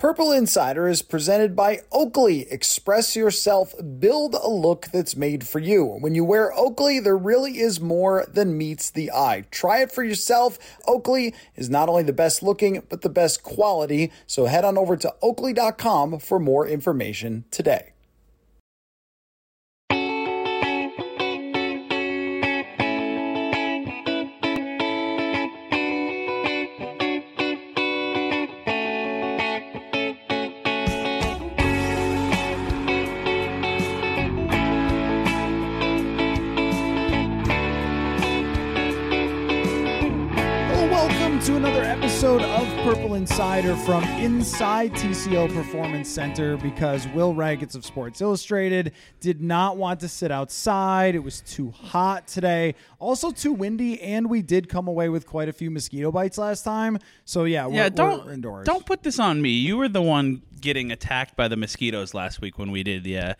Purple Insider is presented by Oakley. Express yourself, build a look that's made for you. When you wear Oakley, there really is more than meets the eye. Try it for yourself. Oakley is not only the best looking, but the best quality. So head on over to oakley.com for more information today. Insider from inside TCO Performance Center because Will Ragatz of Sports Illustrated did not want to sit outside. It was too hot today, also too windy, and we did come away with quite a few mosquito bites last time. So yeah, we're, yeah, don't we're indoors. don't put this on me. You were the one getting attacked by the mosquitoes last week when we did the. Uh,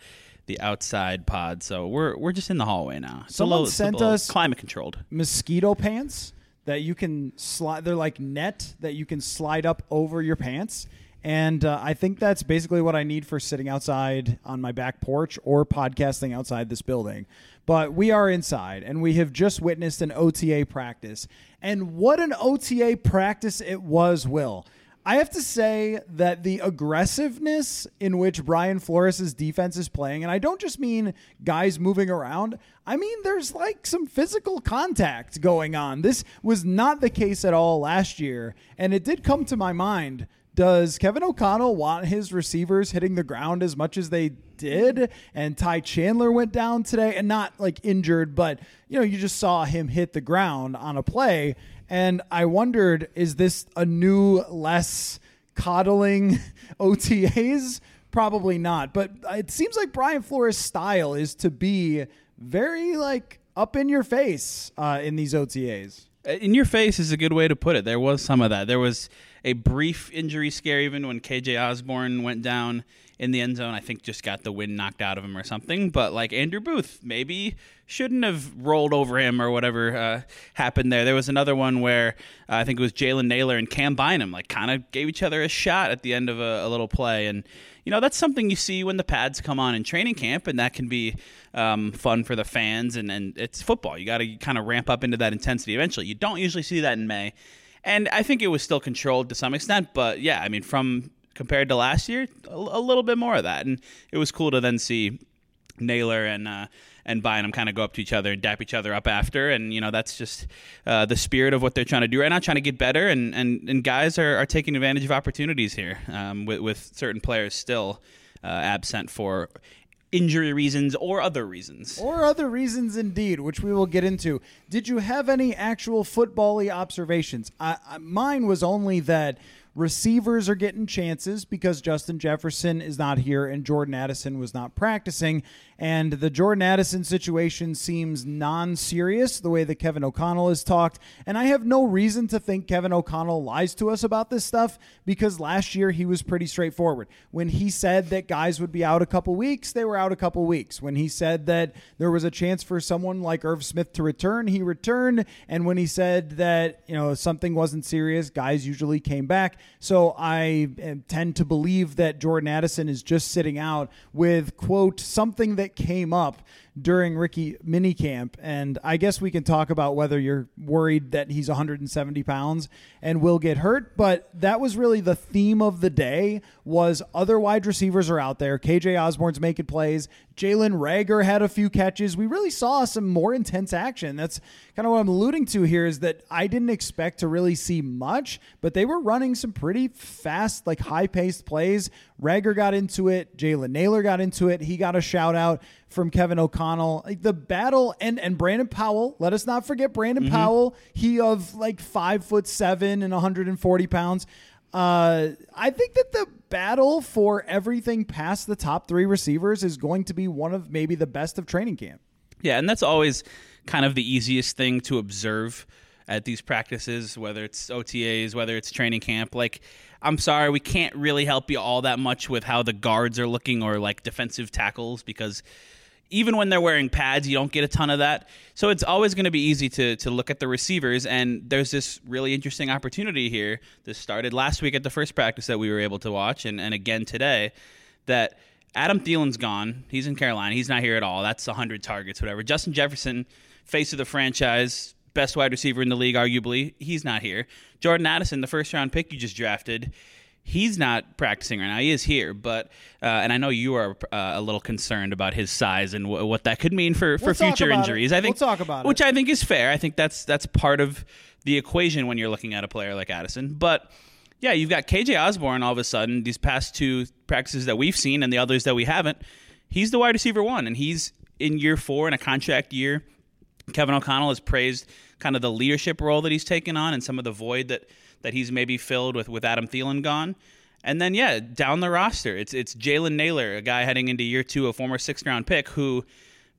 the outside pod, so we're we're just in the hallway now. Someone sent us climate controlled mosquito pants that you can slide. They're like net that you can slide up over your pants. And uh, I think that's basically what I need for sitting outside on my back porch or podcasting outside this building. But we are inside and we have just witnessed an OTA practice. And what an OTA practice it was, Will. I have to say that the aggressiveness in which Brian Flores' defense is playing, and I don't just mean guys moving around, I mean there's like some physical contact going on. This was not the case at all last year, and it did come to my mind. Does Kevin O'Connell want his receivers hitting the ground as much as they did? And Ty Chandler went down today and not like injured, but you know, you just saw him hit the ground on a play. And I wondered, is this a new, less coddling OTAs? Probably not. But it seems like Brian Flores' style is to be very like up in your face uh, in these OTAs. Uh, in your face is a good way to put it. There was some of that. There was a brief injury scare even when KJ Osborn went down in the end zone. I think just got the wind knocked out of him or something. But like Andrew Booth, maybe shouldn't have rolled over him or whatever uh, happened there. There was another one where uh, I think it was Jalen Nailor and Cam Bynum like kind of gave each other a shot at the end of a, a, little play. And you know that's something you see when the pads come on in training camp, and that can be um, fun for the fans. And, and it's football. You got to kind of ramp up into that intensity eventually. You don't usually see that in May. And I think it was still controlled to some extent, but yeah, I mean, from compared to last year, a, a little bit more of that, and it was cool to then see Nailor and uh, and Bynum kind of go up to each other and dap each other up after, and you know that's just uh, the spirit of what they're trying to do right now, trying to get better, and and, and guys are, are taking advantage of opportunities here um, with with certain players still uh, absent for injury reasons or other reasons. Or other reasons, indeed, which we will get into. Did you have any actual football observations? I, I, mine was only that Receivers are getting chances because Justin Jefferson is not here and Jordan Addison was not practicing. And the Jordan Addison situation seems non serious, the way that Kevin O'Connell has talked. And I have no reason to think Kevin O'Connell lies to us about this stuff because last year he was pretty straightforward. When he said that guys would be out a couple weeks, they were out a couple weeks. When he said that there was a chance for someone like Irv Smith to return, he returned. And when he said that, you know, something wasn't serious, guys usually came back. So I tend to believe that Jordan Addison is just sitting out with, quote, something that came up during rookie minicamp. And I guess we can talk about whether you're worried that he's 170 pounds and will get hurt. But that was really the theme of the day was other wide receivers are out there. KJ Osborn's making plays. Jalen Reagor had a few catches. We really saw some more intense action. That's kind of what I'm alluding to here is that I didn't expect to really see much, but they were running some pretty fast, like high paced plays. Reagor got into it. Jalen Nailor got into it. He got a shout out from Kevin O'Connell. Like the battle and and Brandon Powell. Let us not forget Brandon mm-hmm. Powell. He of like five foot seven and 140 pounds. Uh, I think that the battle for everything past the top three receivers is going to be one of maybe the best of training camp. Yeah, and that's always kind of the easiest thing to observe at these practices, whether it's OTAs, whether it's training camp. Like, I'm sorry, we can't really help you all that much with how the guards are looking or like defensive tackles because even when they're wearing pads, you don't get a ton of that. So it's always going to be easy to to look at the receivers. And there's this really interesting opportunity here. This started last week at the first practice that we were able to watch, and, and again today, that Adam Thielen's gone. He's in Carolina. He's not here at all. That's 100 targets, whatever. Justin Jefferson, face of the franchise, best wide receiver in the league, arguably. He's not here. Jordan Addison, the first round pick you just drafted, he's not practicing right now. He is here, but uh, and I know you are uh, a little concerned about his size and w- what that could mean for, for We'll future injuries. it. I think We'll talk about it. which I think is fair. I think that's that's part of the equation when you're looking at a player like Addison, but. Yeah, you've got KJ Osborn all of a sudden, these past two practices that we've seen and the others that we haven't, he's the wide receiver one, and he's in year four in a contract year. Kevin O'Connell has praised kind of the leadership role that he's taken on and some of the void that, that he's maybe filled with, with Adam Thielen gone. And then, yeah, down the roster, it's it's Jalen Nailor, a guy heading into year two, a former sixth round pick, who,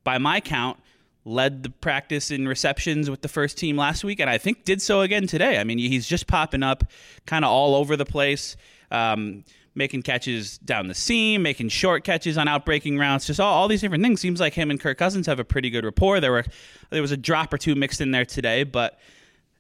by my count, led the practice in receptions with the first team last week, and I think did so again today. I mean, he's just popping up kind of all over the place. Um, making catches down the seam, making short catches on outbreaking routes, just all, all these different things. Seems like him and Kirk Cousins have a pretty good rapport. There were there was a drop or two mixed in there today, but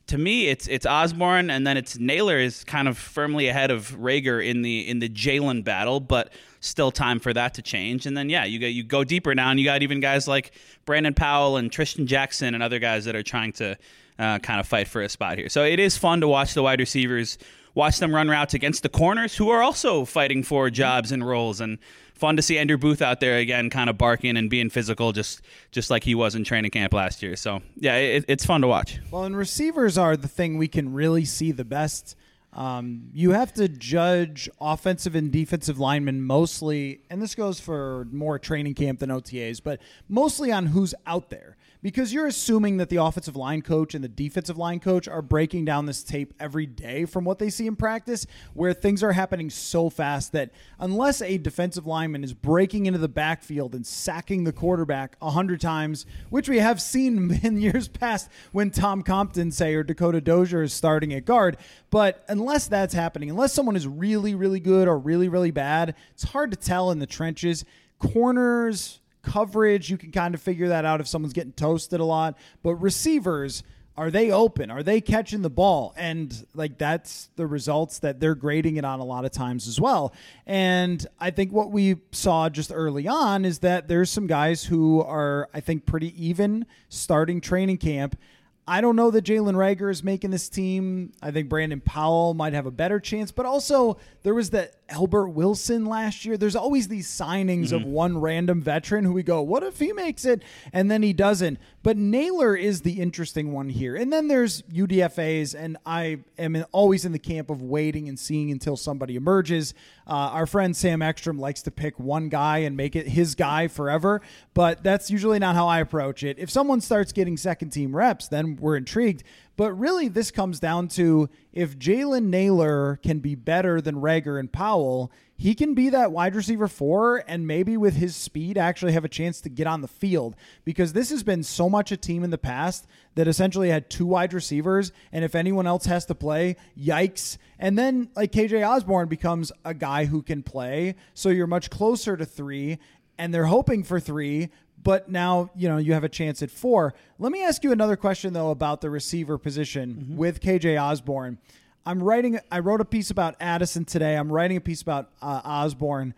to me, it's it's Osborn and then it's Nailor is kind of firmly ahead of Reagor in the in the Jalen battle, but still time for that to change. And then yeah, you go you go deeper now, and you got even guys like Brandon Powell and Trishton Jackson and other guys that are trying to uh, kind of fight for a spot here. So it is fun to watch the wide receivers, watch them run routes against the corners who are also fighting for jobs and roles and. Fun to see Andrew Booth out there again, kind of barking and being physical, just just like he was in training camp last year. So yeah, it, it's fun to watch. Well, and receivers are the thing we can really see the best. Um, you have to judge offensive and defensive linemen mostly, and this goes for more training camp than OTAs, but mostly on who's out there. Because you're assuming that the offensive line coach and the defensive line coach are breaking down this tape every day from what they see in practice, where things are happening so fast that unless a defensive lineman is breaking into the backfield and sacking the quarterback a hundred times, which we have seen in years past when Tom Compton, say, or Dakota Dozier is starting at guard, but unless that's happening, unless someone is really, really good or really, really bad, it's hard to tell in the trenches. Corners, coverage, you can kind of figure that out if someone's getting toasted a lot. But receivers, are they open? Are they catching the ball? And like that's the results that they're grading it on a lot of times as well. And I think what we saw just early on is that there's some guys who are, I think, pretty even starting training camp. I don't know that Jalen Reagor is making this team. I think Brandon Powell might have a better chance, but also there was that Albert Wilson last year. There's always these signings of mm-hmm. one random veteran who we go, what if he makes it? And then he doesn't. But Nailor is the interesting one here. And then there's UDFAs, and I am always in the camp of waiting and seeing until somebody emerges. Uh, our friend Sam Ekstrom likes to pick one guy and make it his guy forever, but that's usually not how I approach it. If someone starts getting second team reps, then we're intrigued. But really, this comes down to if Jalen Nailor can be better than Reagor and Powell, he can be that wide receiver four and maybe with his speed actually have a chance to get on the field because this has been so much a team in the past that essentially had two wide receivers. And if anyone else has to play yikes. And then like KJ Osborn becomes a guy who can play. So you're much closer to 3 and they're hoping for 3 but now you know you have a chance at 4 let me ask you another question though about the receiver position mm-hmm. with KJ Osborn I'm writing. I wrote a piece about Addison today. I'm writing a piece about uh, Osborn.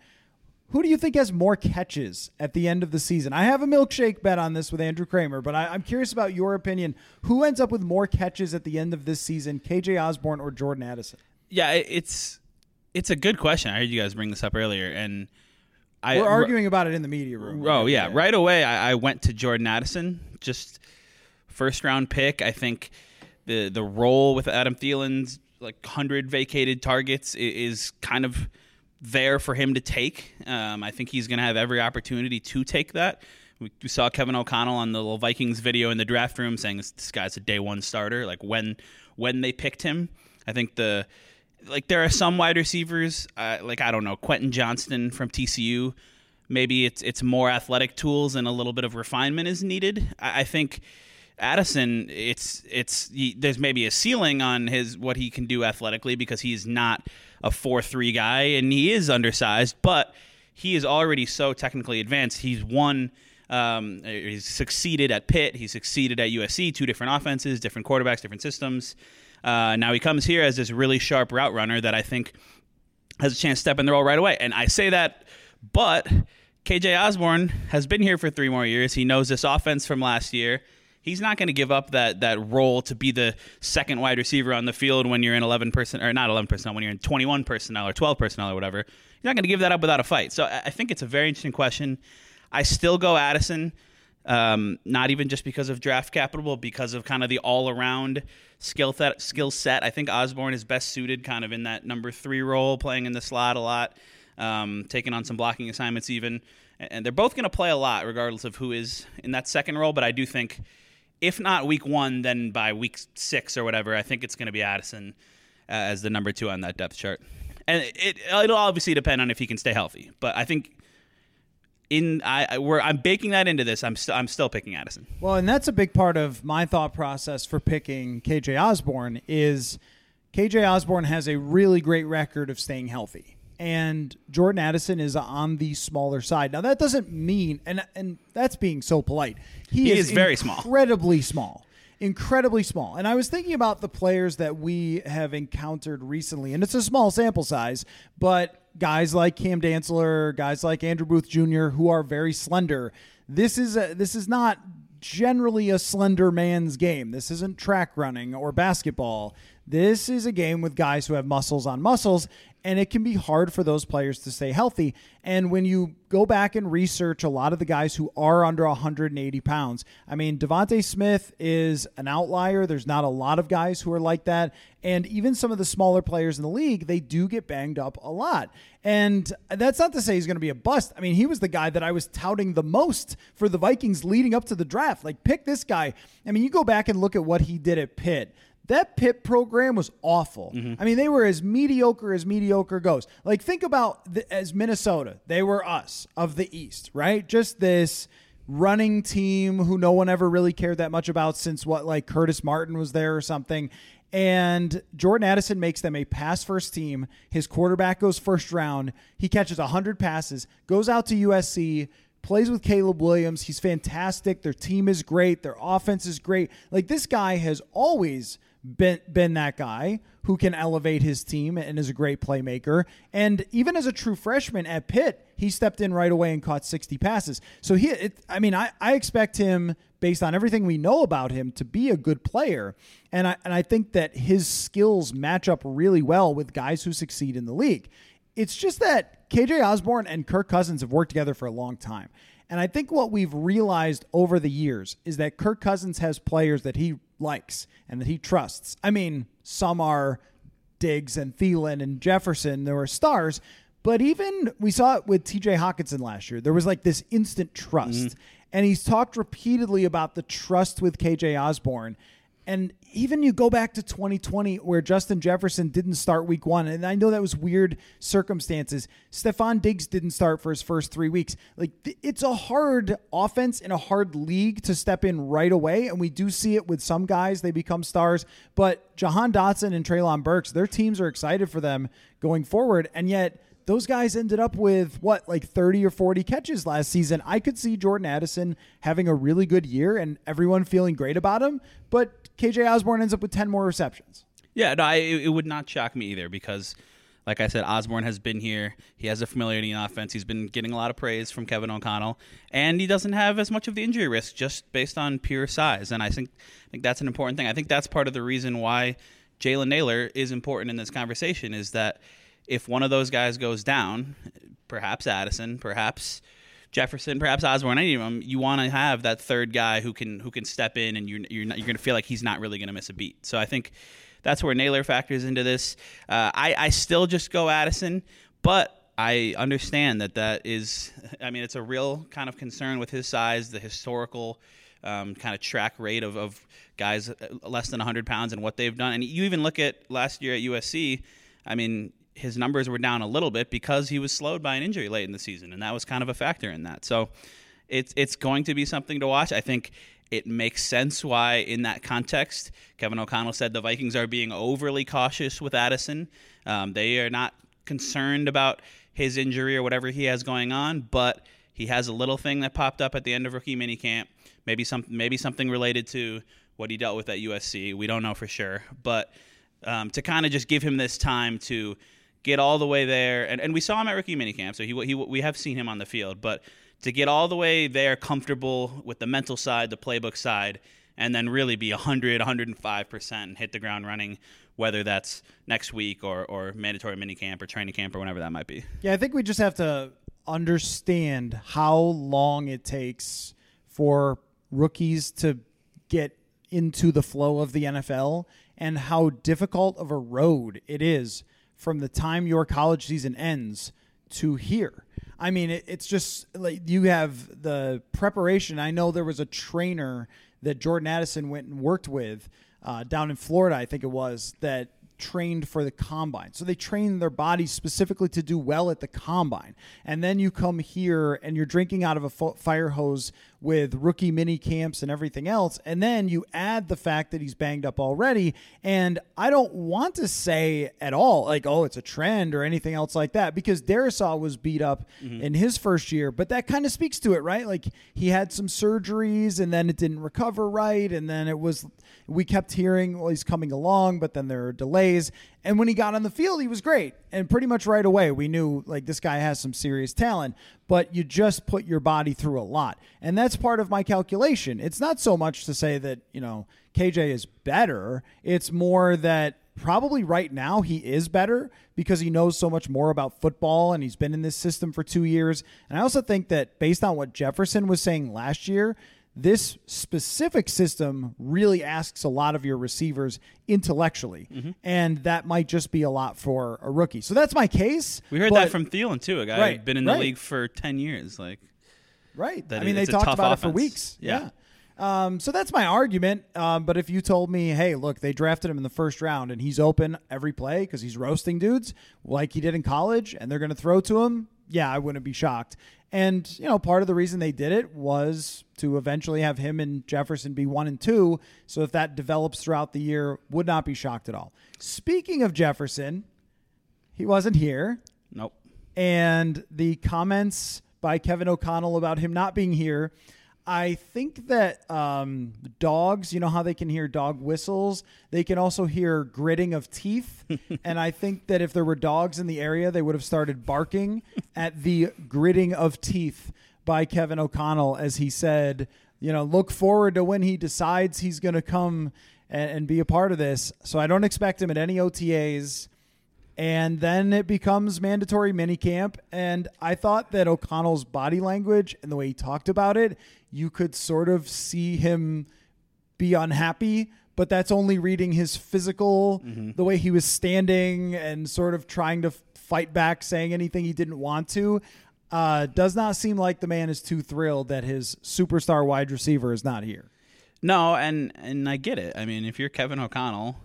Who do you think has more catches at the end of the season? I have a milkshake bet on this with Andrew Krammer, but I, I'm curious about your opinion. Who ends up with more catches at the end of this season, KJ Osborn or Jordan Addison? Yeah, it's it's a good question. I heard you guys bring this up earlier, and I We're arguing about it in the media room. Oh yeah, right away I, I went to Jordan Addison, just first round pick. I think the the role with Adam Thielen's like hundred vacated targets is kind of there for him to take. Um, I think he's going to have every opportunity to take that. We, we saw Kevin O'Connell on the little Vikings video in the draft room saying this, this guy's a day one starter. Like when when they picked him, I think the like there are some wide receivers, uh, like I don't know Quentin Johnston from TCU. Maybe it's it's more athletic tools and a little bit of refinement is needed. I, I think Addison, it's it's he, there's maybe a ceiling on his what he can do athletically because he's not a four three guy and he is undersized, but he is already so technically advanced. He's won. Um, he's succeeded at Pitt. He succeeded at USC. Two different offenses, different quarterbacks, different systems. Uh, now he comes here as this really sharp route runner that I think has a chance to step in the role right away. And I say that, but KJ Osborn has been here for three more years. He knows this offense from last year. He's not going to give up that that role to be the second wide receiver on the field when you're in 11 person or not 11 personnel when you're in 21 personnel or 12 personnel or whatever. You're not going to give that up without a fight. So I think it's a very interesting question. I still go Addison, um, not even just because of draft capital, but because of kind of the all around skill set. Skill set. I think Osborn is best suited kind of in that number three role, playing in the slot a lot, um, taking on some blocking assignments even. And they're both going to play a lot, regardless of who is in that second role. But I do think if not week one, then by week six or whatever, I think it's going to be Addison uh, as the number two on that depth chart. And it it'll obviously depend on if he can stay healthy, but I think in I where I'm baking that into this, I'm still I'm still picking Addison. Well, and that's a big part of my thought process for picking KJ Osborn is KJ Osborn has a really great record of staying healthy and Jordan Addison is on the smaller side. Now that doesn't mean, and and that's being so polite. He, he is, is, very small, incredibly small, incredibly small. And I was thinking about the players that we have encountered recently, and it's a small sample size, but guys like Cam Dantzler, guys like Andrew Booth Jr., who are very slender. This is a, this is not generally a slender man's game. This isn't track running or basketball. This is a game with guys who have muscles on muscles, and it can be hard for those players to stay healthy. And when you go back and research a lot of the guys who are under 180 pounds, I mean, DeVonta Smith is an outlier. There's not a lot of guys who are like that. And even some of the smaller players in the league, they do get banged up a lot. And that's not to say he's going to be a bust. I mean, he was the guy that I was touting the most for the Vikings leading up to the draft. Like, pick this guy. I mean, you go back and look at what he did at Pitt that Pitt program was awful. Mm-hmm. I mean, they were as mediocre as mediocre goes. Like, think about the, as Minnesota, they were us of the East, right? Just this running team who no one ever really cared that much about since what, like Curtis Martin was there or something. And Jordan Addison makes them a pass first team. His quarterback goes first round. He catches 100 passes, goes out to USC, plays with Caleb Williams. He's fantastic. Their team is great. Their offense is great. Like, this guy has always been been that guy who can elevate his team and is a great playmaker. And even as a true freshman at Pitt, he stepped in right away and caught 60 passes. So he, it, I mean, I, I expect him based on everything we know about him to be a good player. And I and I think that his skills match up really well with guys who succeed in the league. It's just that KJ Osborn and Kirk Cousins have worked together for a long time. And I think what we've realized over the years is that Kirk Cousins has players that he likes and that he trusts. I mean, some are Diggs and Thielen and Jefferson, there were stars, but even we saw it with TJ Hockenson last year. There was like this instant trust. Mm-hmm. And he's talked repeatedly about the trust with KJ Osborn. And even you go back to 2020 where Justin Jefferson didn't start week one, and I know that was weird circumstances. Stefon Diggs didn't start for his first three weeks. Like it's a hard offense in a hard league to step in right away, and we do see it with some guys they become stars. But Jahan Dotson and Treylon Burks, their teams are excited for them going forward, and yet those guys ended up with what like 30 or 40 catches last season. I could see Jordan Addison having a really good year and everyone feeling great about him, but KJ Osborn ends up with 10 more receptions. Yeah, no, I, it would not shock me either because like I said, Osborn has been here. He has a familiarity in offense. He's been getting a lot of praise from Kevin O'Connell, and he doesn't have as much of the injury risk just based on pure size. And I think I think that's an important thing. I think that's part of the reason why Jalen Nailor is important in this conversation is that if one of those guys goes down, perhaps Addison, perhaps Jefferson, perhaps Osborn, any of them, you want to have that third guy who can who can step in, and you're you're, you're going to feel like he's not really going to miss a beat. So I think that's where Nailor factors into this. Uh, I I still just go Addison, but. I understand that that is, I mean, it's a real kind of concern with his size, the historical um, kind of track rate of, of guys less than 100 pounds and what they've done. And you even look at last year at USC, I mean, his numbers were down a little bit because he was slowed by an injury late in the season, and that was kind of a factor in that. So it's it's going to be something to watch. I think it makes sense why, in that context, Kevin O'Connell said the Vikings are being overly cautious with Addison. Um, they are not concerned about his injury or whatever he has going on, but he has a little thing that popped up at the end of rookie minicamp. Maybe some maybe something related to what he dealt with at USC. We don't know for sure, but um, to kind of just give him this time to get all the way there, and, and we saw him at rookie minicamp, so he, he we have seen him on the field, but to get all the way there comfortable with the mental side, the playbook side, and then really be 100, 105% and hit the ground running, whether that's next week or, or mandatory minicamp or training camp or whenever that might be. Yeah, I think we just have to understand how long it takes for rookies to get into the flow of the NFL and how difficult of a road it is from the time your college season ends to here. I mean, it, it's just like you have the preparation. I know there was a trainer that Jordan Addison went and worked with uh, down in Florida, I think it was, that trained for the combine. So they train their bodies specifically to do well at the combine. And then you come here and you're drinking out of a fire hose with rookie mini camps and everything else. And then you add the fact that he's banged up already. And I don't want to say at all, like, oh, it's a trend or anything else like that, because Darrisaw was beat up mm-hmm. in his first year. But that kind of speaks to it, right? Like he had some surgeries and then it didn't recover right. And then it was, we kept hearing, well, he's coming along, but then there are delays. And when he got on the field, he was great. And pretty much right away, we knew like this guy has some serious talent, but you just put your body through a lot. And that's part of my calculation. It's not so much to say that, you know, KJ is better, it's more that probably right now he is better because he knows so much more about football and he's been in this system for two years. And I also think that based on what Jefferson was saying last year, this specific system really asks a lot of your receivers intellectually, mm-hmm. and that might just be a lot for a rookie. So that's my case. We heard but, that from Thielen too, a guy right, who's been in the right. league for ten years. Like, right? I mean, they talked about offense. it for weeks. yeah. yeah. Um, so that's my argument. Um, but if you told me, hey, look, they drafted him in the first round and he's open every play because he's roasting dudes like he did in college and they're going to throw to him, yeah, I wouldn't be shocked. And, you know, part of the reason they did it was to eventually have him and Jefferson be one and two. So if that develops throughout the year, would not be shocked at all. Speaking of Jefferson, he wasn't here. Nope. And the comments by Kevin O'Connell about him not being here I think that um, dogs, you know how they can hear dog whistles? They can also hear gritting of teeth. and I think that if there were dogs in the area, they would have started barking at the gritting of teeth by Kevin O'Connell as he said, you know, look forward to when he decides he's going to come and, and be a part of this. So I don't expect him at any OTAs and then it becomes mandatory minicamp. And I thought that O'Connell's body language and the way he talked about it, you could sort of see him be unhappy, but that's only reading his physical, mm-hmm. the way he was standing and sort of trying to fight back, saying anything he didn't want to. Uh, does not seem like the man is too thrilled that his superstar wide receiver is not here. No, and and I get it. I mean, if you're Kevin O'Connell,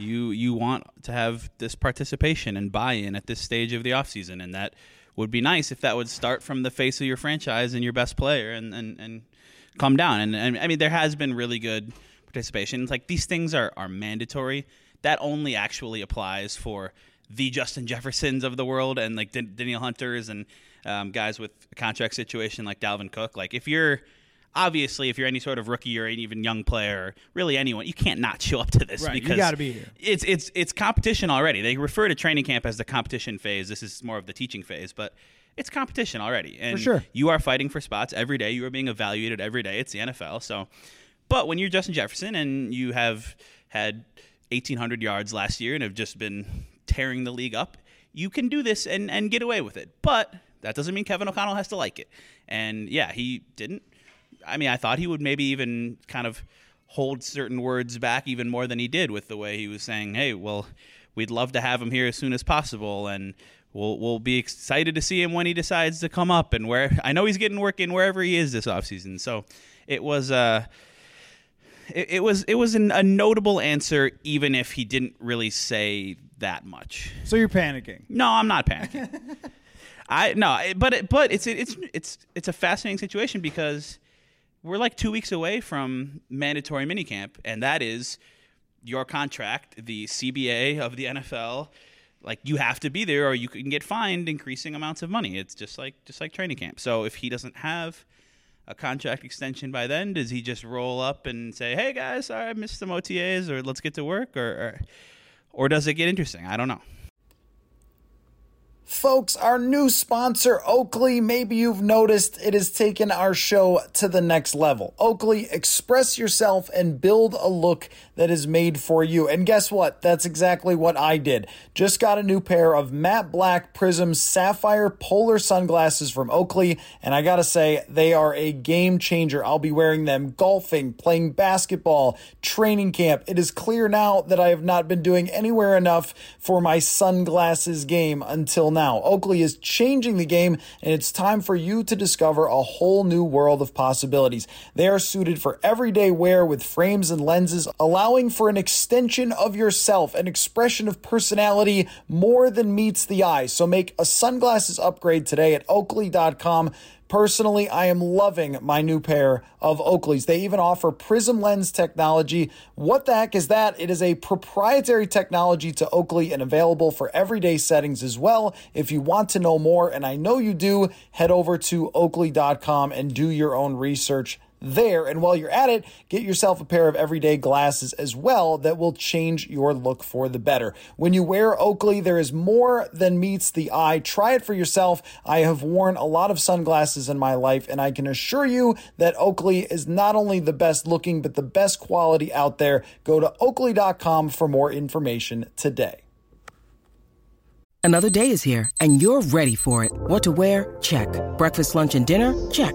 you you want to have this participation and buy-in at this stage of the offseason and that would be nice if that would start from the face of your franchise and your best player and and, and come down. And, and I mean there has been really good participation. It's like these things are are mandatory. That only actually applies for the Justin Jeffersons of the world and like Danielle Hunters and um, guys with a contract situation like Dalvin Cook. Like if you're obviously, if you're any sort of rookie or even young player, really anyone, you can't not show up to this right, because you got to be here. It's it's it's competition already. They refer to training camp as the competition phase. This is more of the teaching phase, but it's competition already. And for sure. you are fighting for spots every day. You are being evaluated every day. It's the NFL. So, but when you're Justin Jefferson and you have had 1,800 yards last year and have just been tearing the league up, you can do this and and get away with it. But that doesn't mean Kevin O'Connell has to like it. And yeah, he didn't I mean, I thought he would maybe even kind of hold certain words back even more than he did with the way he was saying, "Hey, well, we'd love to have him here as soon as possible, and we'll we'll be excited to see him when he decides to come up and where I know he's getting work in wherever he is this offseason. So it was uh it, it was it was an, a notable answer, even if he didn't really say that much. So you're panicking. No, I'm not panicking. I no, but it, but it's it's it's it's a fascinating situation because we're like two weeks away from mandatory minicamp, and that is your contract, the CBA of the NFL. Like you have to be there, or you can get fined increasing amounts of money. It's just like just like training camp. So if he doesn't have a contract extension by then, does he just roll up and say, "Hey guys, sorry I missed some OTAs," or "Let's get to work," or, or or does it get interesting? I don't know. Folks, our new sponsor, Oakley, maybe you've noticed it has taken our show to the next level. Oakley, express yourself and build a look that is made for you. And guess what? That's exactly what I did. Just got a new pair of matte black prism sapphire polar sunglasses from Oakley, and I gotta say, they are a game changer. I'll be wearing them golfing, playing basketball, training camp. It is clear now that I have not been doing anywhere enough for my sunglasses game until now now. Oakley is changing the game, and it's time for you to discover a whole new world of possibilities. They are suited for everyday wear with frames and lenses, allowing for an extension of yourself, an expression of personality more than meets the eye. So make a sunglasses upgrade today at oakley.com. Personally, I am loving my new pair of Oakleys. They even offer prism lens technology. What the heck is that? It is a proprietary technology to Oakley and available for everyday settings as well. If you want to know more, and I know you do, head over to oakley.com and do your own research there. And while you're at it, get yourself a pair of everyday glasses as well that will change your look for the better. When you wear Oakley, there is more than meets the eye. Try it for yourself. I have worn a lot of sunglasses in my life, and I can assure you that Oakley is not only the best looking, but the best quality out there. Go to oakley.com for more information today. Another day is here, and you're ready for it. What to wear? Check. Breakfast, lunch, and dinner? Check.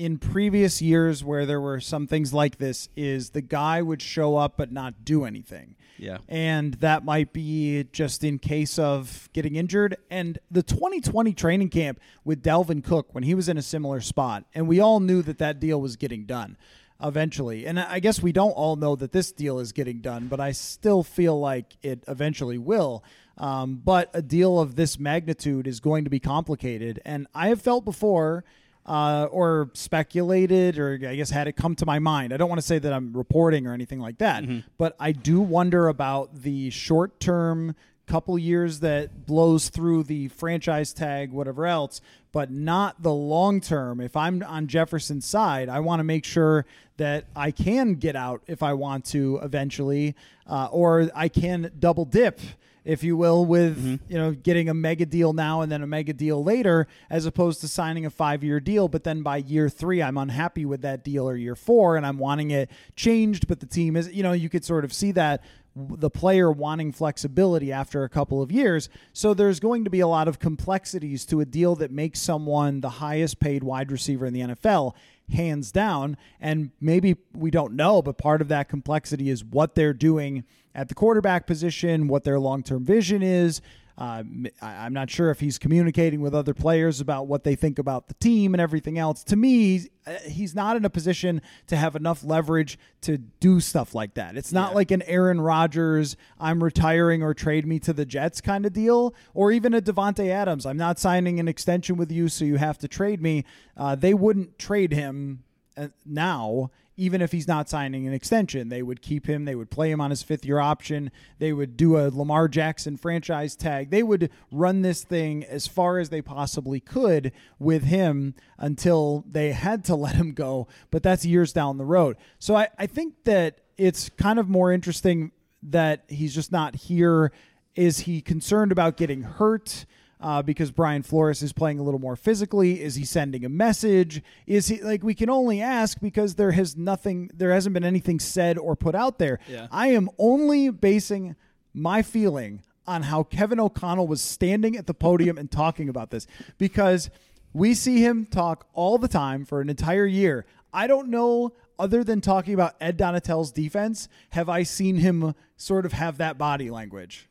in previous years where there were some things like this is the guy would show up but not do anything. Yeah. And that might be just in case of getting injured. And the 2020 training camp with Dalvin Cook when he was in a similar spot, and we all knew that that deal was getting done eventually. And I guess we don't all know that this deal is getting done, but I still feel like it eventually will. Um, but a deal of this magnitude is going to be complicated. And I have felt before uh, or speculated, or I guess had it come to my mind. I don't want to say that I'm reporting or anything like that, mm-hmm. but I do wonder about the short term couple years that blows through the franchise tag, whatever else, but not the long term. If I'm on Jefferson's side, I want to make sure that I can get out if I want to eventually, uh, or I can double dip if you will, with mm-hmm. you know getting a mega deal now and then a mega deal later, as opposed to signing a five year deal. But then by year three, I'm unhappy with that deal, or year four, and I'm wanting it changed. But the team is, you know, you could sort of see that the player wanting flexibility after a couple of years. So there's going to be a lot of complexities to a deal that makes someone the highest paid wide receiver in the NFL hands down. And maybe we don't know, but part of that complexity is what they're doing at the quarterback position, what their long term vision is. Uh, I'm not sure if he's communicating with other players about what they think about the team and everything else. To me, uh, he's not in a position to have enough leverage to do stuff like that. It's not yeah. like an Aaron Rodgers, I'm retiring or trade me to the Jets kind of deal, or even a Davante Adams. I'm not signing an extension with you, so you have to trade me. Uh, they wouldn't trade him uh, now even if he's not signing an extension. They would keep him, they would play him on his fifth year option, they would do a Lamar Jackson franchise tag. They would run this thing as far as they possibly could with him until they had to let him go, but that's years down the road. So I, I think that it's kind of more interesting that he's just not here. Is he concerned about getting hurt? Uh, because Brian Flores is playing a little more physically? Is he sending a message? Is he like we can only ask because there has nothing, there hasn't been anything said or put out there. Yeah. I am only basing my feeling on how Kevin O'Connell was standing at the podium and talking about this because we see him talk all the time for an entire year. I don't know, other than talking about Ed Donatell's defense, have I seen him sort of have that body language.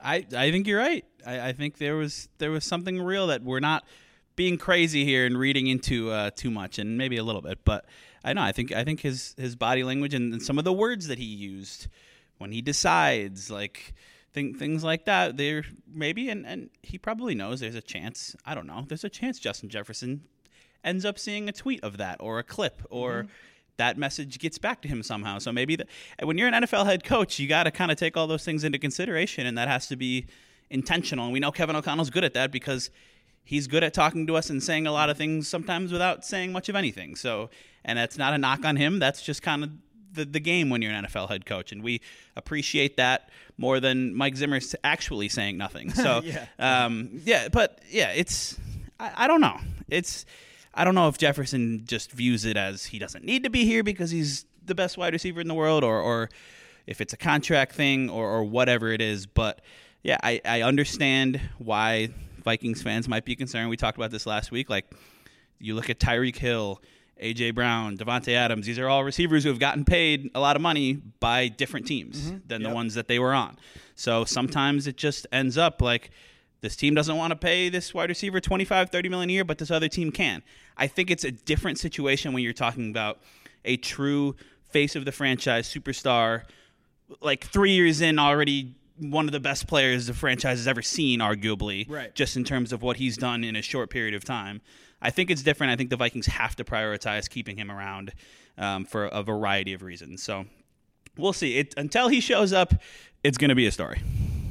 I, I think you're right. I, I think there was there was something real that we're not being crazy here and reading into uh, too much, and maybe a little bit. But I know I think I think his his body language and, and some of the words that he used when he decides, like think, things like that. There maybe, and, and he probably knows there's a chance. I don't know. There's a chance Justin Jefferson ends up seeing a tweet of that or a clip or. Mm-hmm. That message gets back to him somehow. So maybe the, when you're an NFL head coach, you got to kind of take all those things into consideration, and that has to be intentional. And we know Kevin O'Connell's good at that because he's good at talking to us and saying a lot of things sometimes without saying much of anything. So, and that's not a knock on him. That's just kind of the, the game when you're an NFL head coach, and we appreciate that more than Mike Zimmer actually saying nothing. So yeah, um, yeah, but yeah, it's I, I don't know. It's I don't know if Jefferson just views it as he doesn't need to be here because he's the best wide receiver in the world, or or if it's a contract thing or, or whatever it is. But yeah, I, I understand why Vikings fans might be concerned. We talked about this last week. Like you look at Tyreek Hill AJ Brown, Davante Adams, these are all receivers who have gotten paid a lot of money by different teams mm-hmm. than yep. the ones that they were on. So sometimes it just ends up like this team doesn't want to pay this wide receiver 25, 30 million a year, but this other team can. I think it's a different situation when you're talking about a true face of the franchise superstar like 3 years in already one of the best players the franchise has ever seen, arguably, right. just in terms of what he's done in a short period of time. I think it's different. I think the Vikings have to prioritize keeping him around um, for a variety of reasons. So we'll see. It, until he shows up, it's going to be a story.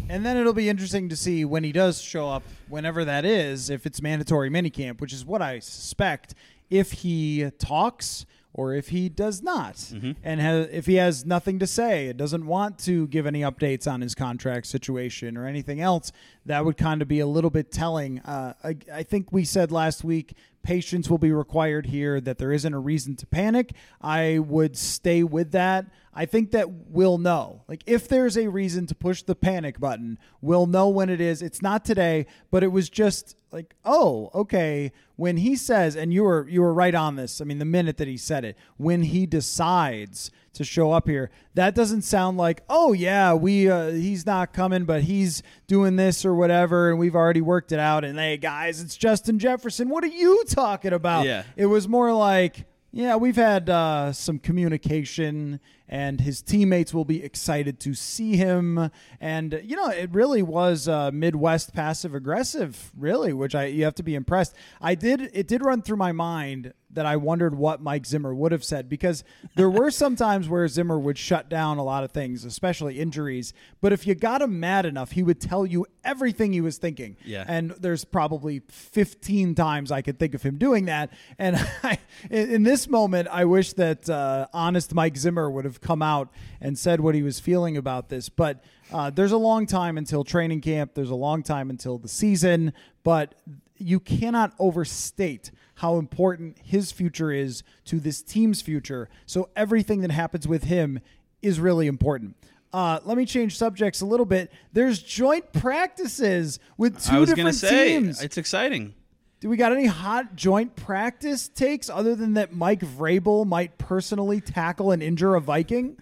And then it'll be interesting to see when he does show up, whenever that is, if it's mandatory minicamp, which is what I suspect. If he talks or if he does not, mm-hmm. and has, if he has nothing to say and doesn't want to give any updates on his contract situation or anything else, that would kind of be a little bit telling. Uh, I, I think we said last week patience will be required here, that there isn't a reason to panic. I would stay with that. I think that we'll know. Like, if there's a reason to push the panic button, we'll know when it is. It's not today, but it was just like, oh, okay. When he says, and you were you were right on this. I mean, the minute that he said it, when he decides to show up here, that doesn't sound like, oh yeah, we uh, he's not coming, but he's doing this or whatever, and we've already worked it out. And hey, guys, it's Justin Jefferson. What are you talking about? Yeah. It was more like, yeah, we've had uh, some communication and his teammates will be excited to see him. And you know, it really was uh, Midwest passive aggressive, really, which I you have to be impressed. I did it did run through my mind that I wondered what Mike Zimmer would have said because there were some times where Zimmer would shut down a lot of things, especially injuries. But if you got him mad enough, he would tell you everything he was thinking. Yeah. And there's probably 15 times I could think of him doing that. And I, in this moment, I wish that uh, honest Mike Zimmer would have come out and said what he was feeling about this. But uh, there's a long time until training camp. There's a long time until the season. But you cannot overstate how important his future is to this team's future. So everything that happens with him is really important. Uh, let me change subjects a little bit. There's joint practices with two different say, teams. It's exciting. Do we got any hot joint practice takes other than that Mike Vrabel might personally tackle and injure a Viking?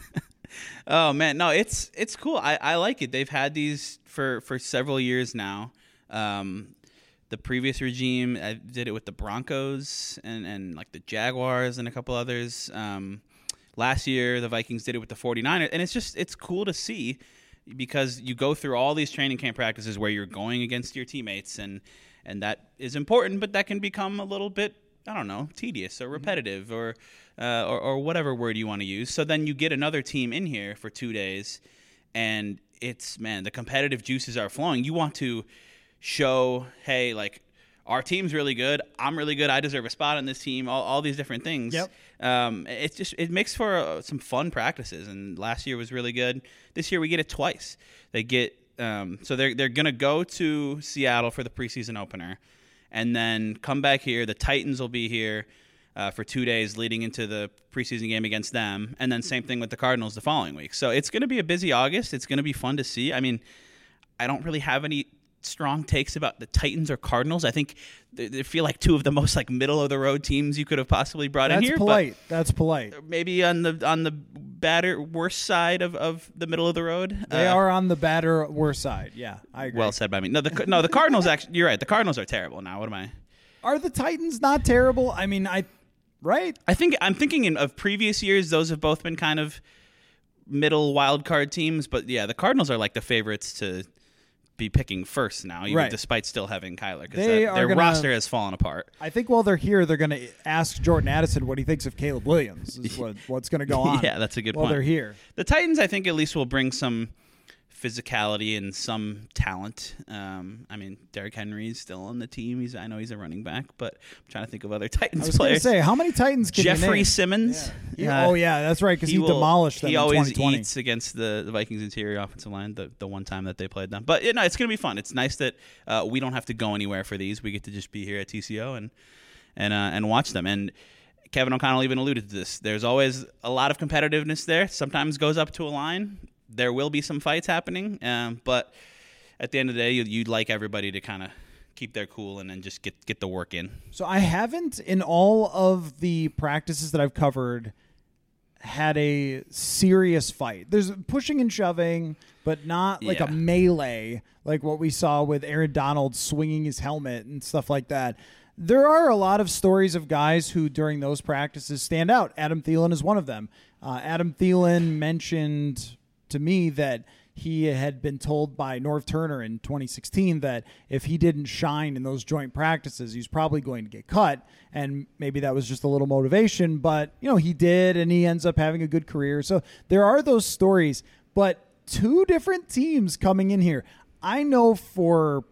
oh man, no, it's it's cool. I, I like it. They've had these for for several years now. Um, the previous regime I did it with the Broncos and and like the Jaguars and a couple others. Um, last year the Vikings did it with the 49ers and it's just it's cool to see because you go through all these training camp practices where you're going against your teammates and and that is important, but that can become a little bit I don't know tedious or mm-hmm. repetitive or, uh, or or whatever word you want to use. So then you get another team in here for two days, and it's man the competitive juices are flowing. You want to show hey like our team's really good. I'm really good. I deserve a spot on this team. All, all these different things. Yep. Um, it's just it makes for uh, some fun practices. And last year was really good. This year we get it twice. They get um, so they're they're gonna go to Seattle for the preseason opener, and then come back here. The Titans will be here uh, for two days leading into the preseason game against them, and then same thing with the Cardinals the following week. So it's gonna be a busy August. It's gonna be fun to see. I mean, I don't really have any strong takes about the Titans or Cardinals. I think they, they feel like two of the most like middle of the road teams you could have possibly brought That's in here. That's polite. That's polite. Maybe on the on the better worse side of, of the middle of the road. They Uh, are on the batter worse side. Yeah, I agree. well said by me. No, the no the Cardinals actually. You're right. The Cardinals are terrible now. What am I? are the Titans not terrible? I mean, I right. I think I'm thinking in, of previous years. Those have both been kind of middle wild card teams, but yeah, the Cardinals are like the favorites to be picking first now, even Right. despite still having Kyler because They their gonna- roster has fallen apart. I think while they're here, they're going to ask Jordan Addison what he thinks of Caleb Williams. Is what, what's going to go on? Yeah, that's a good while point. they're here. The Titans, I think, at least will bring some physicality and some talent. Um, I mean, Derrick Henry is still on the team. He's I know he's a running back, but I'm trying to think of other Titans I was players. say, how many Titans can you Jeffrey? Simmons. He- uh, oh yeah, that's right because he, will- demolished them He always 2020. eats against the, the Vikings interior offensive line. The the one time that they played them, but you know, it's going to be fun. It's nice that uh, we don't have to go anywhere for these. We get to just be here at TCO and and uh, and watch them. And Kevin O'Connell even alluded to this. There's always a lot of competitiveness there. Sometimes goes up to a line. There will be some fights happening, um, but at the end of the day, you, you'd like everybody to kind of keep their cool and then just get get the work in. So I haven't in all of the practices that I've covered had a serious fight. There's pushing and shoving, but not like Yeah. a melee like what we saw with Aaron Donald swinging his helmet and stuff like that. There are a lot of stories of guys who during those practices stand out. Adam Thielen is one of them. Uh, Adam Thielen mentioned to me that he had been told by Norv Turner in 2016 that if he didn't shine in those joint practices, he was probably going to get cut. And maybe that was just a little motivation, but you know, he did and he ends up having a good career. So there are those stories, but two different teams coming in here. I know for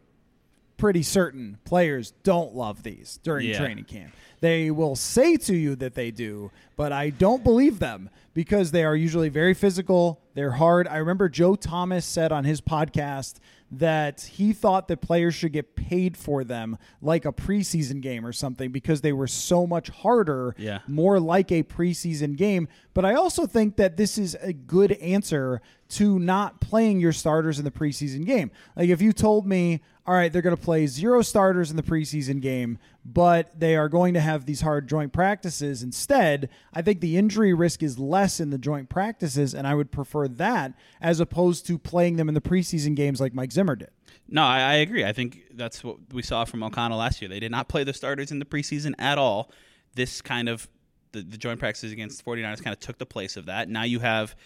pretty certain players don't love these during Yeah. training camp. They will say to you that they do, but I don't believe them because they are usually very physical. They're hard. I remember Joe Thomas said on his podcast that he thought that players should get paid for them like a preseason game or something because they were so much harder, Yeah. more like a preseason game. But I also think that this is a good answer to not playing your starters in the preseason game. Like if you told me, all right, they're going to play zero starters in the preseason game, but they are going to have these hard joint practices instead, I think the injury risk is less in the joint practices, and I would prefer that as opposed to playing them in the preseason games like Mike Zimmer did. No, I, I agree. I think that's what we saw from O'Connell last year. They did not play the starters in the preseason at all. This kind of the, the joint practices against the 49ers kind of took the place of that. Now you have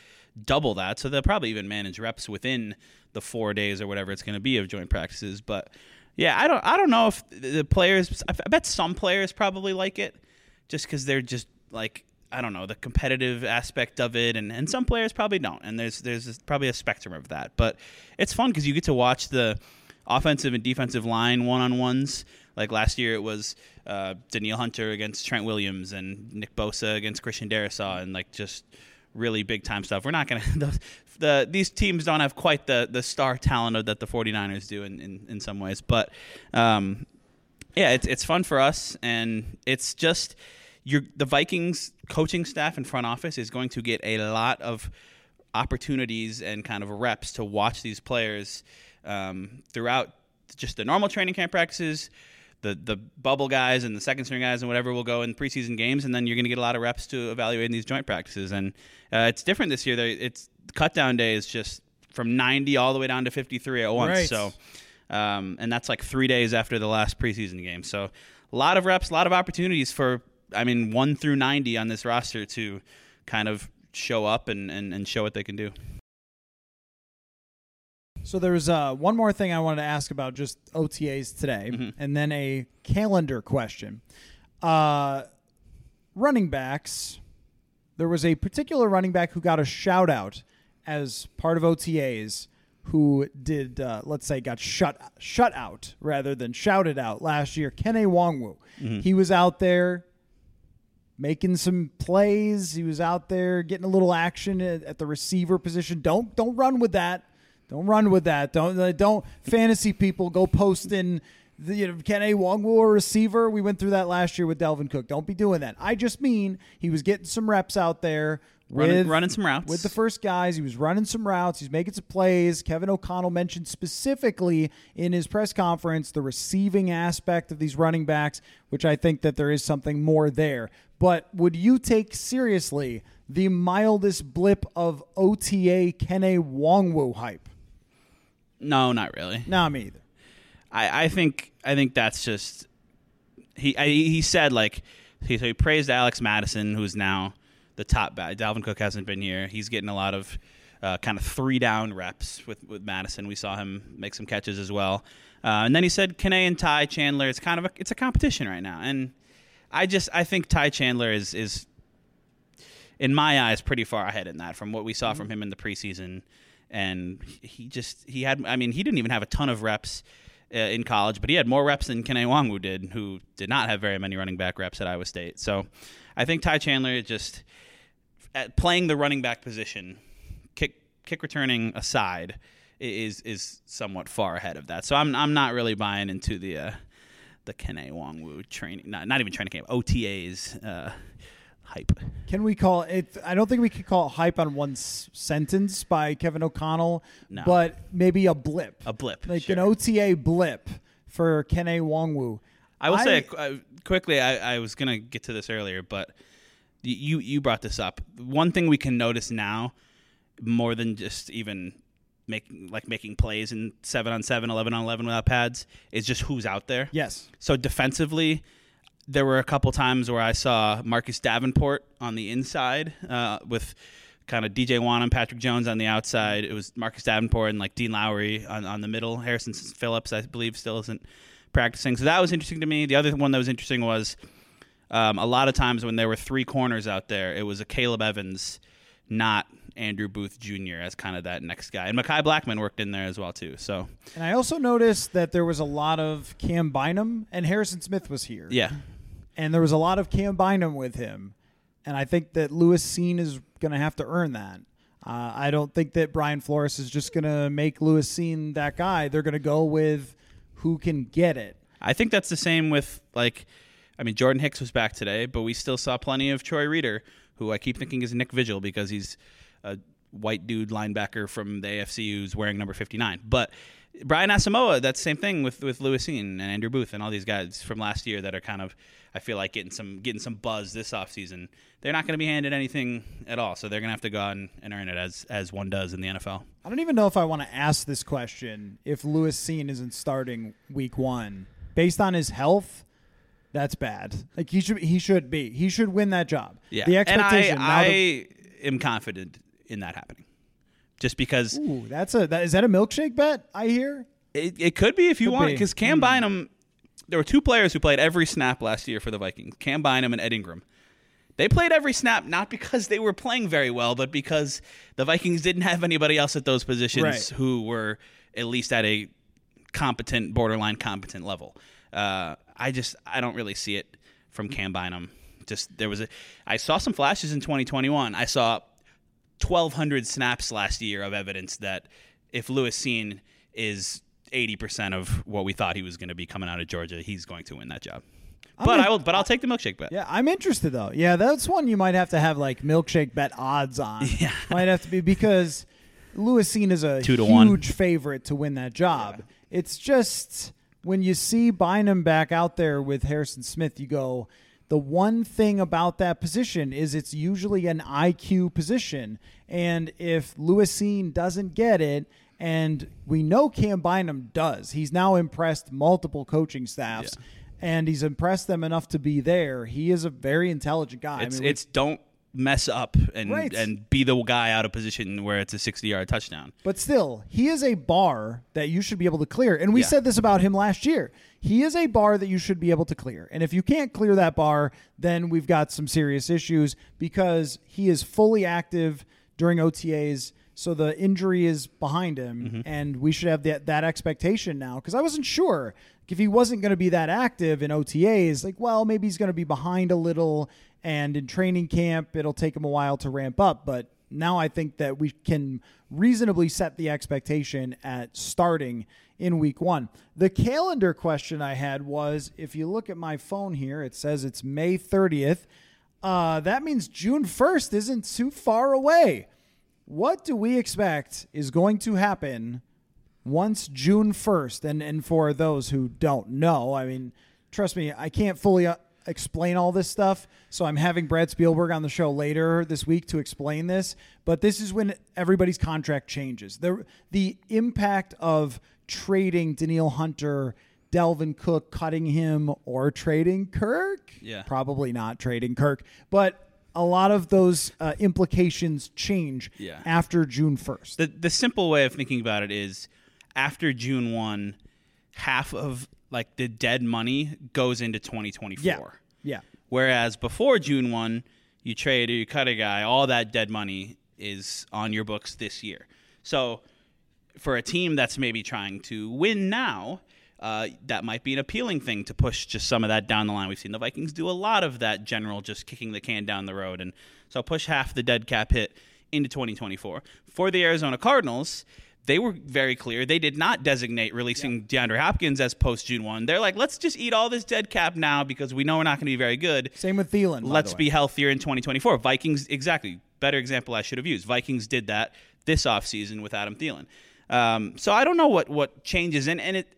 double that, so they'll probably even manage reps within the four days or whatever it's going to be of joint practices. But yeah, I don't I don't know if the players. I bet some players probably like it, just because they're just like I don't know the competitive aspect of it, and, and some players probably don't. And there's there's probably a spectrum of that, but it's fun because you get to watch the offensive and defensive line one on ones. Like last year, it was uh, Hunter against Trent Williams and Nick Bosa against Christian Darrisaw, and like just really big time stuff. We're not gonna the, the these teams don't have quite the the star talent that the 49ers do in, in, in some ways, but um, yeah, it's it's fun for us, and it's just you're the Vikings coaching staff and front office is going to get a lot of opportunities and kind of reps to watch these players um, throughout just the normal training camp practices. The, the bubble guys and the second string guys and whatever will go in preseason games, and then you're going to get a lot of reps to evaluate in these joint practices. And uh, it's different this year. There- It's cut down day is just from 90 all the way down to 53 at once. Right. So um, and that's like three days after the last preseason game. So a lot of reps, a lot of opportunities for, I mean, one through 90 on this roster to kind of show up and, and, and show what they can do. So there was uh, one more thing I wanted to ask about just OTAs today, Mm-hmm. and then a calendar question. Uh, running backs. There was a particular running back who got a shout out as part of OTAs who did, uh, let's say, got shut shut out rather than shouted out last year. Kene Nwangwu. Mm-hmm. He was out there making some plays. He was out there getting a little action at, at the receiver position. Don't don't run with that. Don't run with that. Don't don't fantasy people go posting. The, you know, Kene Nwangwu a receiver? We went through that last year with Dalvin Cook. Don't be doing that. I just mean he was getting some reps out there running, with- running some routes with the first guys. He was running some routes. He's making some plays. Kevin O'Connell mentioned specifically in his press conference the receiving aspect of these running backs, which I think that there is something more there. But would you take seriously the mildest blip of OTA Kene Nwangwu hype? No, not really. No, me either. I, I think I think that's just he I, he said like he, so he praised Alex Mattison, who's now the top back. Dalvin Cook hasn't been here. He's getting a lot of uh, kind of three down reps with, with Mattison. We saw him make some catches as well. Uh, and then he said Kene and Ty Chandler. It's kind of a it's a competition right now, and I just I think Ty Chandler is is in my eyes pretty far ahead in that from what we saw from him in the preseason. And he just he had I mean he didn't even have a ton of reps uh, in college, but he had more reps than Kene Nwangwu did, who did not have very many running back reps at Iowa State. So I think Ty Chandler just playing the running back position, kick kick returning aside, is is somewhat far ahead of that. So I'm I'm not really buying into the uh, the Kene Nwangwu training, not not even training camp, OTAs uh, hype. Can we call it? I don't think we could call it hype on one s- sentence by Kevin O'Connell, No. but maybe a blip, A blip, like sure. an OTA blip for Kene Nwangwu. I will say uh, quickly. I, I was gonna get to this earlier, but you you brought this up. One thing we can notice now, more than just even making like making plays in seven on seven, 11 on eleven without pads, is just who's out there. yes, So defensively, there were a couple times where I saw Marcus Davenport on the inside uh, with kind of DJ Wonnum and Patrick Jones on the outside. It was Marcus Davenport and like Dean Lowry on, on the middle. Harrison Phillips, I believe, still isn't practicing. So that was interesting to me. The other one that was interesting was um, a lot of times when there were three corners out there, it was Akayleb Evans, not Andrew Booth Jr. as kind of that next guy. And Mekhi Blackmon worked in there as well too. So and I also noticed that there was a lot of Cam Bynum and Harrison Smith was here. yeah, and there was a lot of Cam Bynum with him, and I think that Lewis Cine is going to have to earn that. Uh, I don't think that Brian Flores is just going to make Lewis Cine that guy. They're going to go with who can get it. I think that's the same with like, I mean, Jordan Hicks was back today, but we still saw plenty of Troy Reeder, who I keep thinking is Nick Vigil because he's a white dude linebacker from the AFC who's wearing number fifty nine. But Brian Asamoah, that's the same thing with with Lewis Cine and Andrew Booth and all these guys from last year that are kind of I feel like getting some getting some buzz this offseason. They're not going to be handed anything at all, so they're going to have to go out and, and earn it as as one does in the NFL. I don't even know if I want to ask this question if Lewis Cine isn't starting week one. Based on his health, that's bad. Like he should he should be. He should win that job. Yeah, The expectation And I, that- I am confident in that happening, just because Ooh, that's a that is that a milkshake bet I hear? It, it could be if you Could want, be. because Cam Bynum, there were two players who played every snap last year for the Vikings Cam Bynum and Ed Ingram. They played every snap not because they were playing very well, but because the Vikings didn't have anybody else at those positions Right. who were at least at a competent, borderline competent level. Uh, I just I don't really see it from Cam Bynum. Just there was a I saw some flashes in 2021. I saw 1,200 snaps last year of evidence that if Lewis Cine is 80% of what we thought he was going to be coming out of Georgia, he's going to win that job. But in- I will. But I'll take the milkshake bet. Yeah, I'm interested though. Yeah, that's one you might have to have like milkshake bet odds on. Yeah. might have to be because Lewis Cine is a Two to huge one. favorite to win that job. It's just when you see Bynum back out there with Harrison Smith, you go. The one thing about that position is it's usually an IQ position, and if Lewis Cine doesn't get it, and we know Cam Bynum does, he's now impressed multiple coaching staffs and he's impressed them enough to be there. He is a very intelligent guy. It's I mean, it's don't mess up and Right. and be the guy out of position where it's a 60 yard touchdown. but still, he is a bar that you should be able to clear. And we Yeah. said this about him last year. He is a bar that you should be able to clear. And if you can't clear that bar, then we've got some serious issues because he is fully active during OTAs. So the injury is behind him, Mm-hmm. and we should have that, that expectation now. Because I wasn't sure if he wasn't going to be that active in OTAs. Like, well, maybe he's going to be behind a little, and in training camp, it'll take him a while to ramp up. But now I think that we can reasonably set the expectation at starting in week one. The calendar question I had was if you look at my phone here, it says it's May 30th. uh, that means June 1st isn't too far away. What do we expect is going to happen once June 1st? And, and for those who don't know, I mean, trust me, I can't fully uh, explain all this stuff. So I'm having Brad Spielberger on the show later this week to explain this. But this is when everybody's contract changes. The, the impact of trading Danielle Hunter, Dalvin Cook, cutting him, or trading Kirk. Yeah. Probably not trading Kirk. But a lot of those uh, implications change Yeah. after June 1st. The the simple way of thinking about it is after June 1, half of like the dead money goes into 2024. yeah. Yeah. Whereas before June 1, you trade or you cut a guy, all that dead money is on your books this year. So for a team that's maybe trying to win now, uh, that might be an appealing thing to push just some of that down the line. We've seen the Vikings do a lot of that general just kicking the can down the road. And so push half the dead cap hit into 2024. For the Arizona Cardinals, they were very clear. They did not designate releasing DeAndre Hopkins as post June 1. They're like, let's just eat all this dead cap now because we know we're not going to be very good. Same with Thielen. Let's be healthier in 2024. Vikings, exactly. Better example I should have used. Vikings did that this offseason with Adam Thielen. Um, so I don't know what, what changes. And, and it,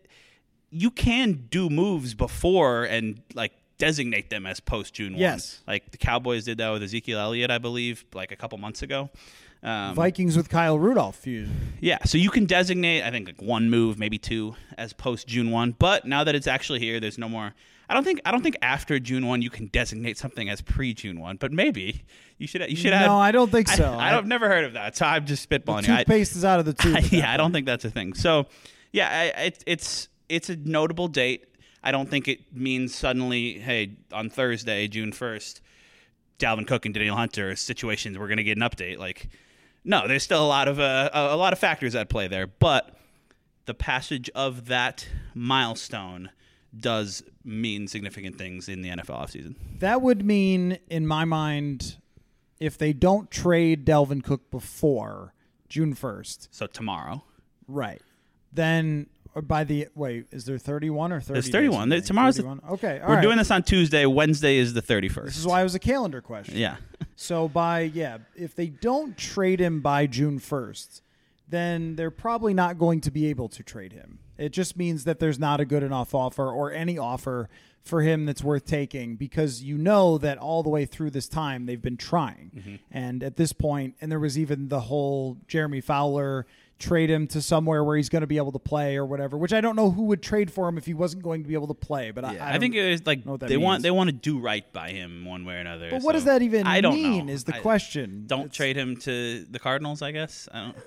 you can do moves before and like designate them as post June 1. Yes. Like the Cowboys did that with Ezekiel Elliott, I believe, like a couple months ago. Um, Vikings with Kyle Rudolph feud. yeah, so you can designate, I think, like one move, maybe two, as post June one. But now that it's actually here, there's no more. I don't think. I don't think after June one you can designate something as pre June one. But maybe you should. You should No, have. I don't think so. I, have never heard of that, so I'm just spitballing. you. I- Toothpaste is out of the tube. that yeah, I don't think that's a thing. So, yeah, I, it, it's it's a notable date. I don't think it means suddenly, hey, on Thursday, June first, Dalvin Cook and Danielle Hunter situations we're going to get an update. Like, no, there's still a lot of uh, a lot of factors at play there, but the passage of that milestone does mean significant things in the NFL offseason. That would mean, in my mind, if they don't trade Dalvin Cook before June 1st, So tomorrow, right, then or by the wait, is there 31 or 30? It's 31. remaining? Tomorrow's the- 31? okay. all we're right. doing this on Tuesday. Wednesday is the 31st. This is why it was a calendar question. yeah. So by yeah, if they don't trade him by June 1st, then they're probably not going to be able to trade him. It just means that there's not a good enough offer or any offer for him that's worth taking because you know that all the way through this time they've been trying. Mm-hmm. And at this point, and there was even the whole Jeremy Fowler trade him to somewhere where he's going to be able to play or whatever, which I don't know who would trade for him if he wasn't going to be able to play, but I, Yeah, I, I, don't- think it was like what they want they want to do right by him one way or another. But what so does that even I don't mean know. is the I- question. Don't It's- trade him to the Cardinals, I guess. I don't.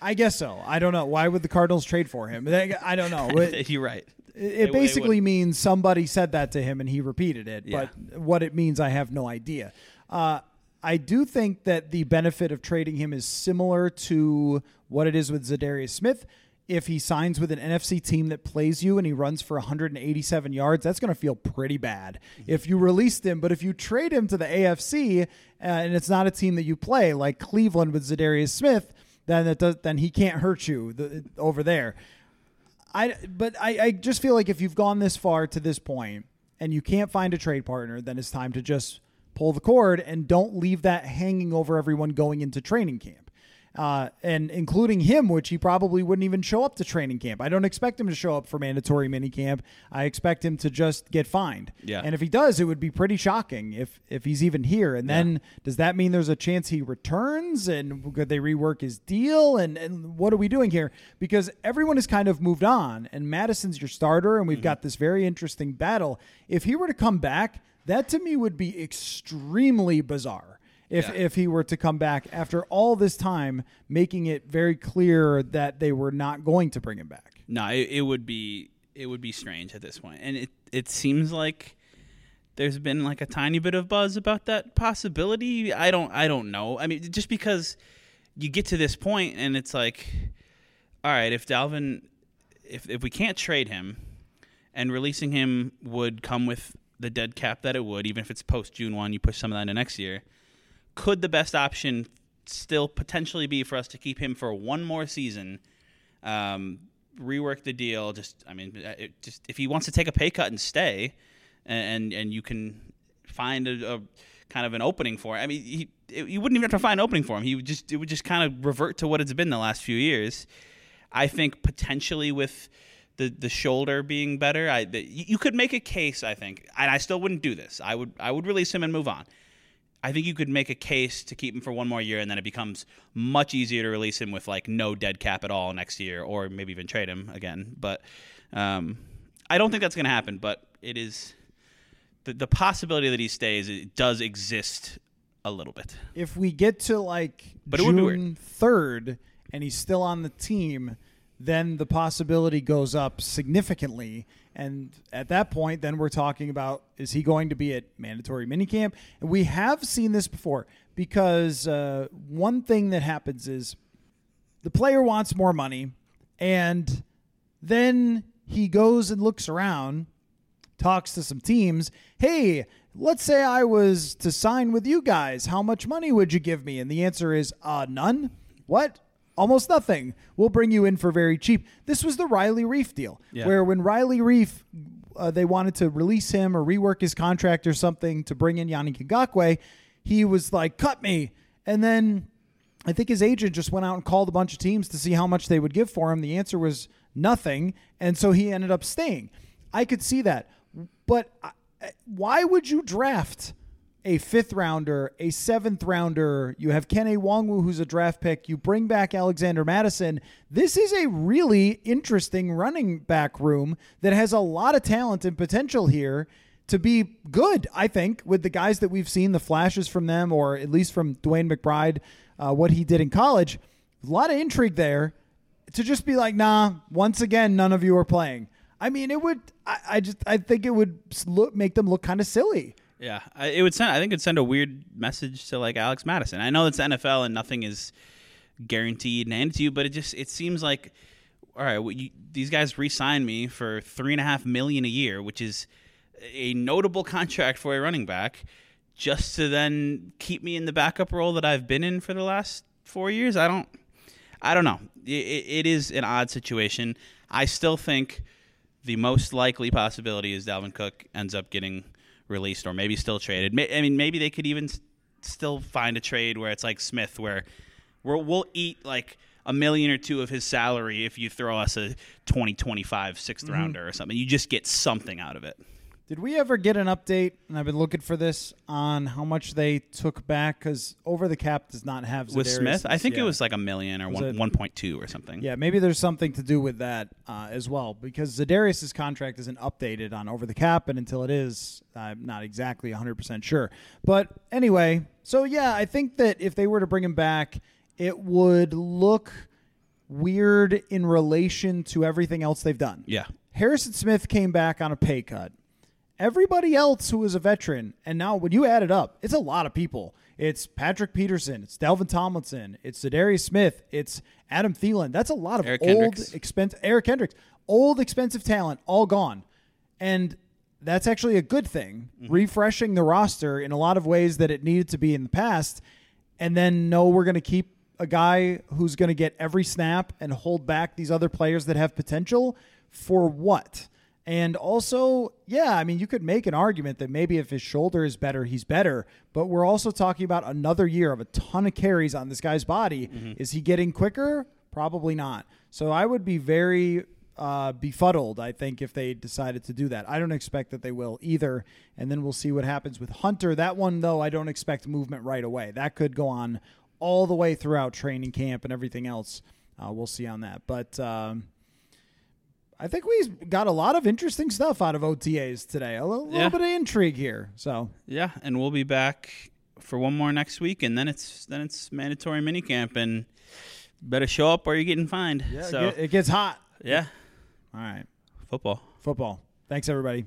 I guess so. I don't know. Why would the Cardinals trade for him? I I don't know. It, You're right. it would- basically means somebody said that to him and he repeated it. Yeah. But what it means, I have no idea. Uh, I do think that the benefit of trading him is similar to what it is with Za'Darius Smith. If he signs with an NFC team that plays you and he runs for 187 yards, that's going to feel pretty bad. If you released him, but if you trade him to the AFC uh, and it's not a team that you play, like Cleveland with Za'Darius Smith, then it does, then he can't hurt you the, over there. I but I, I just feel like if you've gone this far to this point and you can't find a trade partner, then it's time to just pull the cord and don't leave that hanging over everyone going into training camp. Uh, and including him, which he probably wouldn't even show up to training camp. I don't expect him to show up for mandatory minicamp. I expect him to just get fined. Yeah. And if he does, it would be pretty shocking if if he's even here. And then does that mean there's a chance he returns? And could they rework his deal? And and what are we doing here? Because everyone has kind of moved on, and Mattison's your starter, and we've Mm-hmm. got this very interesting battle. If he were to come back, that to me would be extremely bizarre. If, Yeah. if he were to come back after all this time, making it very clear that they were not going to bring him back. No, it, it would be it would be strange at this point, and it it seems like there's been like a tiny bit of buzz about that possibility. I don't I don't know. I mean, just because you get to this point and it's like, all right, if Dalvin, if if we can't trade him, and releasing him would come with the dead cap that it would, even if it's post June one, you push some of that into next year. Could the best option still potentially be for us to keep him for one more season? um, rework the deal. Just, I mean, uh, just if he wants to take a pay cut and stay, and and you can find a, a kind of an opening for. Him. I mean, he you wouldn't even have to find an opening for him. He would just it would just kind of revert to what it's been the last few years. I think potentially with the the shoulder being better, I the, you could make a case. I think, and I still wouldn't do this. I would I would release him and move on. I think you could make a case to keep him for one more year, and then it becomes much easier to release him with like no dead cap at all next year, or maybe even trade him again. But um, I don't think that's going to happen. But it is the the possibility that he stays it does exist a little bit. If we get to like But it would be June third and he's still on the team, then the possibility goes up significantly. And at that point, then we're talking about is he going to be at mandatory minicamp? And we have seen this before because uh, one thing that happens is the player wants more money, and then he goes and looks around, talks to some teams. Hey, let's say I was to sign with you guys. How much money would you give me? And the answer is uh, none. What? Almost nothing. We'll bring you in for very cheap. This was the Riley Reiff deal, Yeah. where when Riley Reiff, uh, they wanted to release him or rework his contract or something to bring in Yannick Ngakoue, he was like, cut me. And then I think his agent just went out and called a bunch of teams to see how much they would give for him. The answer was nothing, and so he ended up staying. I could see that, but I- why would you draft a fifth rounder, a seventh rounder? You have Kene Nwangwu, who's a draft pick. You bring back Alexander Mattison. This is a really interesting running back room that has a lot of talent and potential here to be good, I think, with the guys that we've seen, the flashes from them, or at least from DeWayne McBride, uh, what he did in college. A lot of intrigue there. To just be like, nah, once again, none of you are playing. I mean, it would. I, I just, I think it would look, make them look kind of silly. Yeah, I, it would send. I think it'd send a weird message to like Alex Mattison. I know it's NFL and nothing is guaranteed and handed to you, but it just it seems like all right. Well, you, these guys re-signed me for three and a half million a year, which is a notable contract for a running back, just to then keep me in the backup role that I've been in for the last four years. I don't. I don't know. It, it is an odd situation. I still think the most likely possibility is Dalvin Cook ends up getting released or maybe still traded. I mean, maybe they could even still find a trade where it's like Smith, where we're, we'll eat like a million or two of his salary if you throw us a 2025 sixth mm-hmm. rounder or something. You just get something out of it. Did we ever get an update? And I've been looking for this on how much they took back because over the cap does not have With Smith, I think it was like a million or Was one, it- 1.2 or something. Yeah, maybe there's something to do with that uh, as well because Za'Darius's contract isn't updated on over the cap, and until it is, I'm not exactly 100% sure. But anyway, so yeah, I think that if they were to bring him back, it would look weird in relation to everything else they've done. Yeah. Harrison Smith came back on a pay cut. Everybody else who is a veteran, and now when you add it up, it's a lot of people. It's Patrick Peterson, it's Dalvin Tomlinson, it's Za'Darius Smith, it's Adam Thielen. That's a lot of Eric old, expensive Eric Kendricks, old, expensive talent, all gone, and that's actually a good thing. Mm-hmm. Refreshing the roster in a lot of ways that it needed to be in the past, and then no, we're going to keep a guy who's going to get every snap and hold back these other players that have potential for what? And also, yeah, I mean, you could make an argument that maybe if his shoulder is better, he's better. But we're also talking about another year of a ton of carries on this guy's body. Is he getting quicker? Probably not. So I would be very uh, befuddled, I think, if they decided to do that. I don't expect that they will either. And then we'll see what happens with Hunter. That one, though, I don't expect movement right away. That could go on all the way throughout training camp and everything else. Uh, we'll see on that. But. Um, I think we got a lot of interesting stuff out of OTAs today. A little, Yeah. little bit of intrigue here. So Yeah, and we'll be back for one more next week, and then it's then it's mandatory minicamp, and better show up or you're getting fined. yeah, so it, it gets hot. yeah, All right, football. football. Thanks everybody.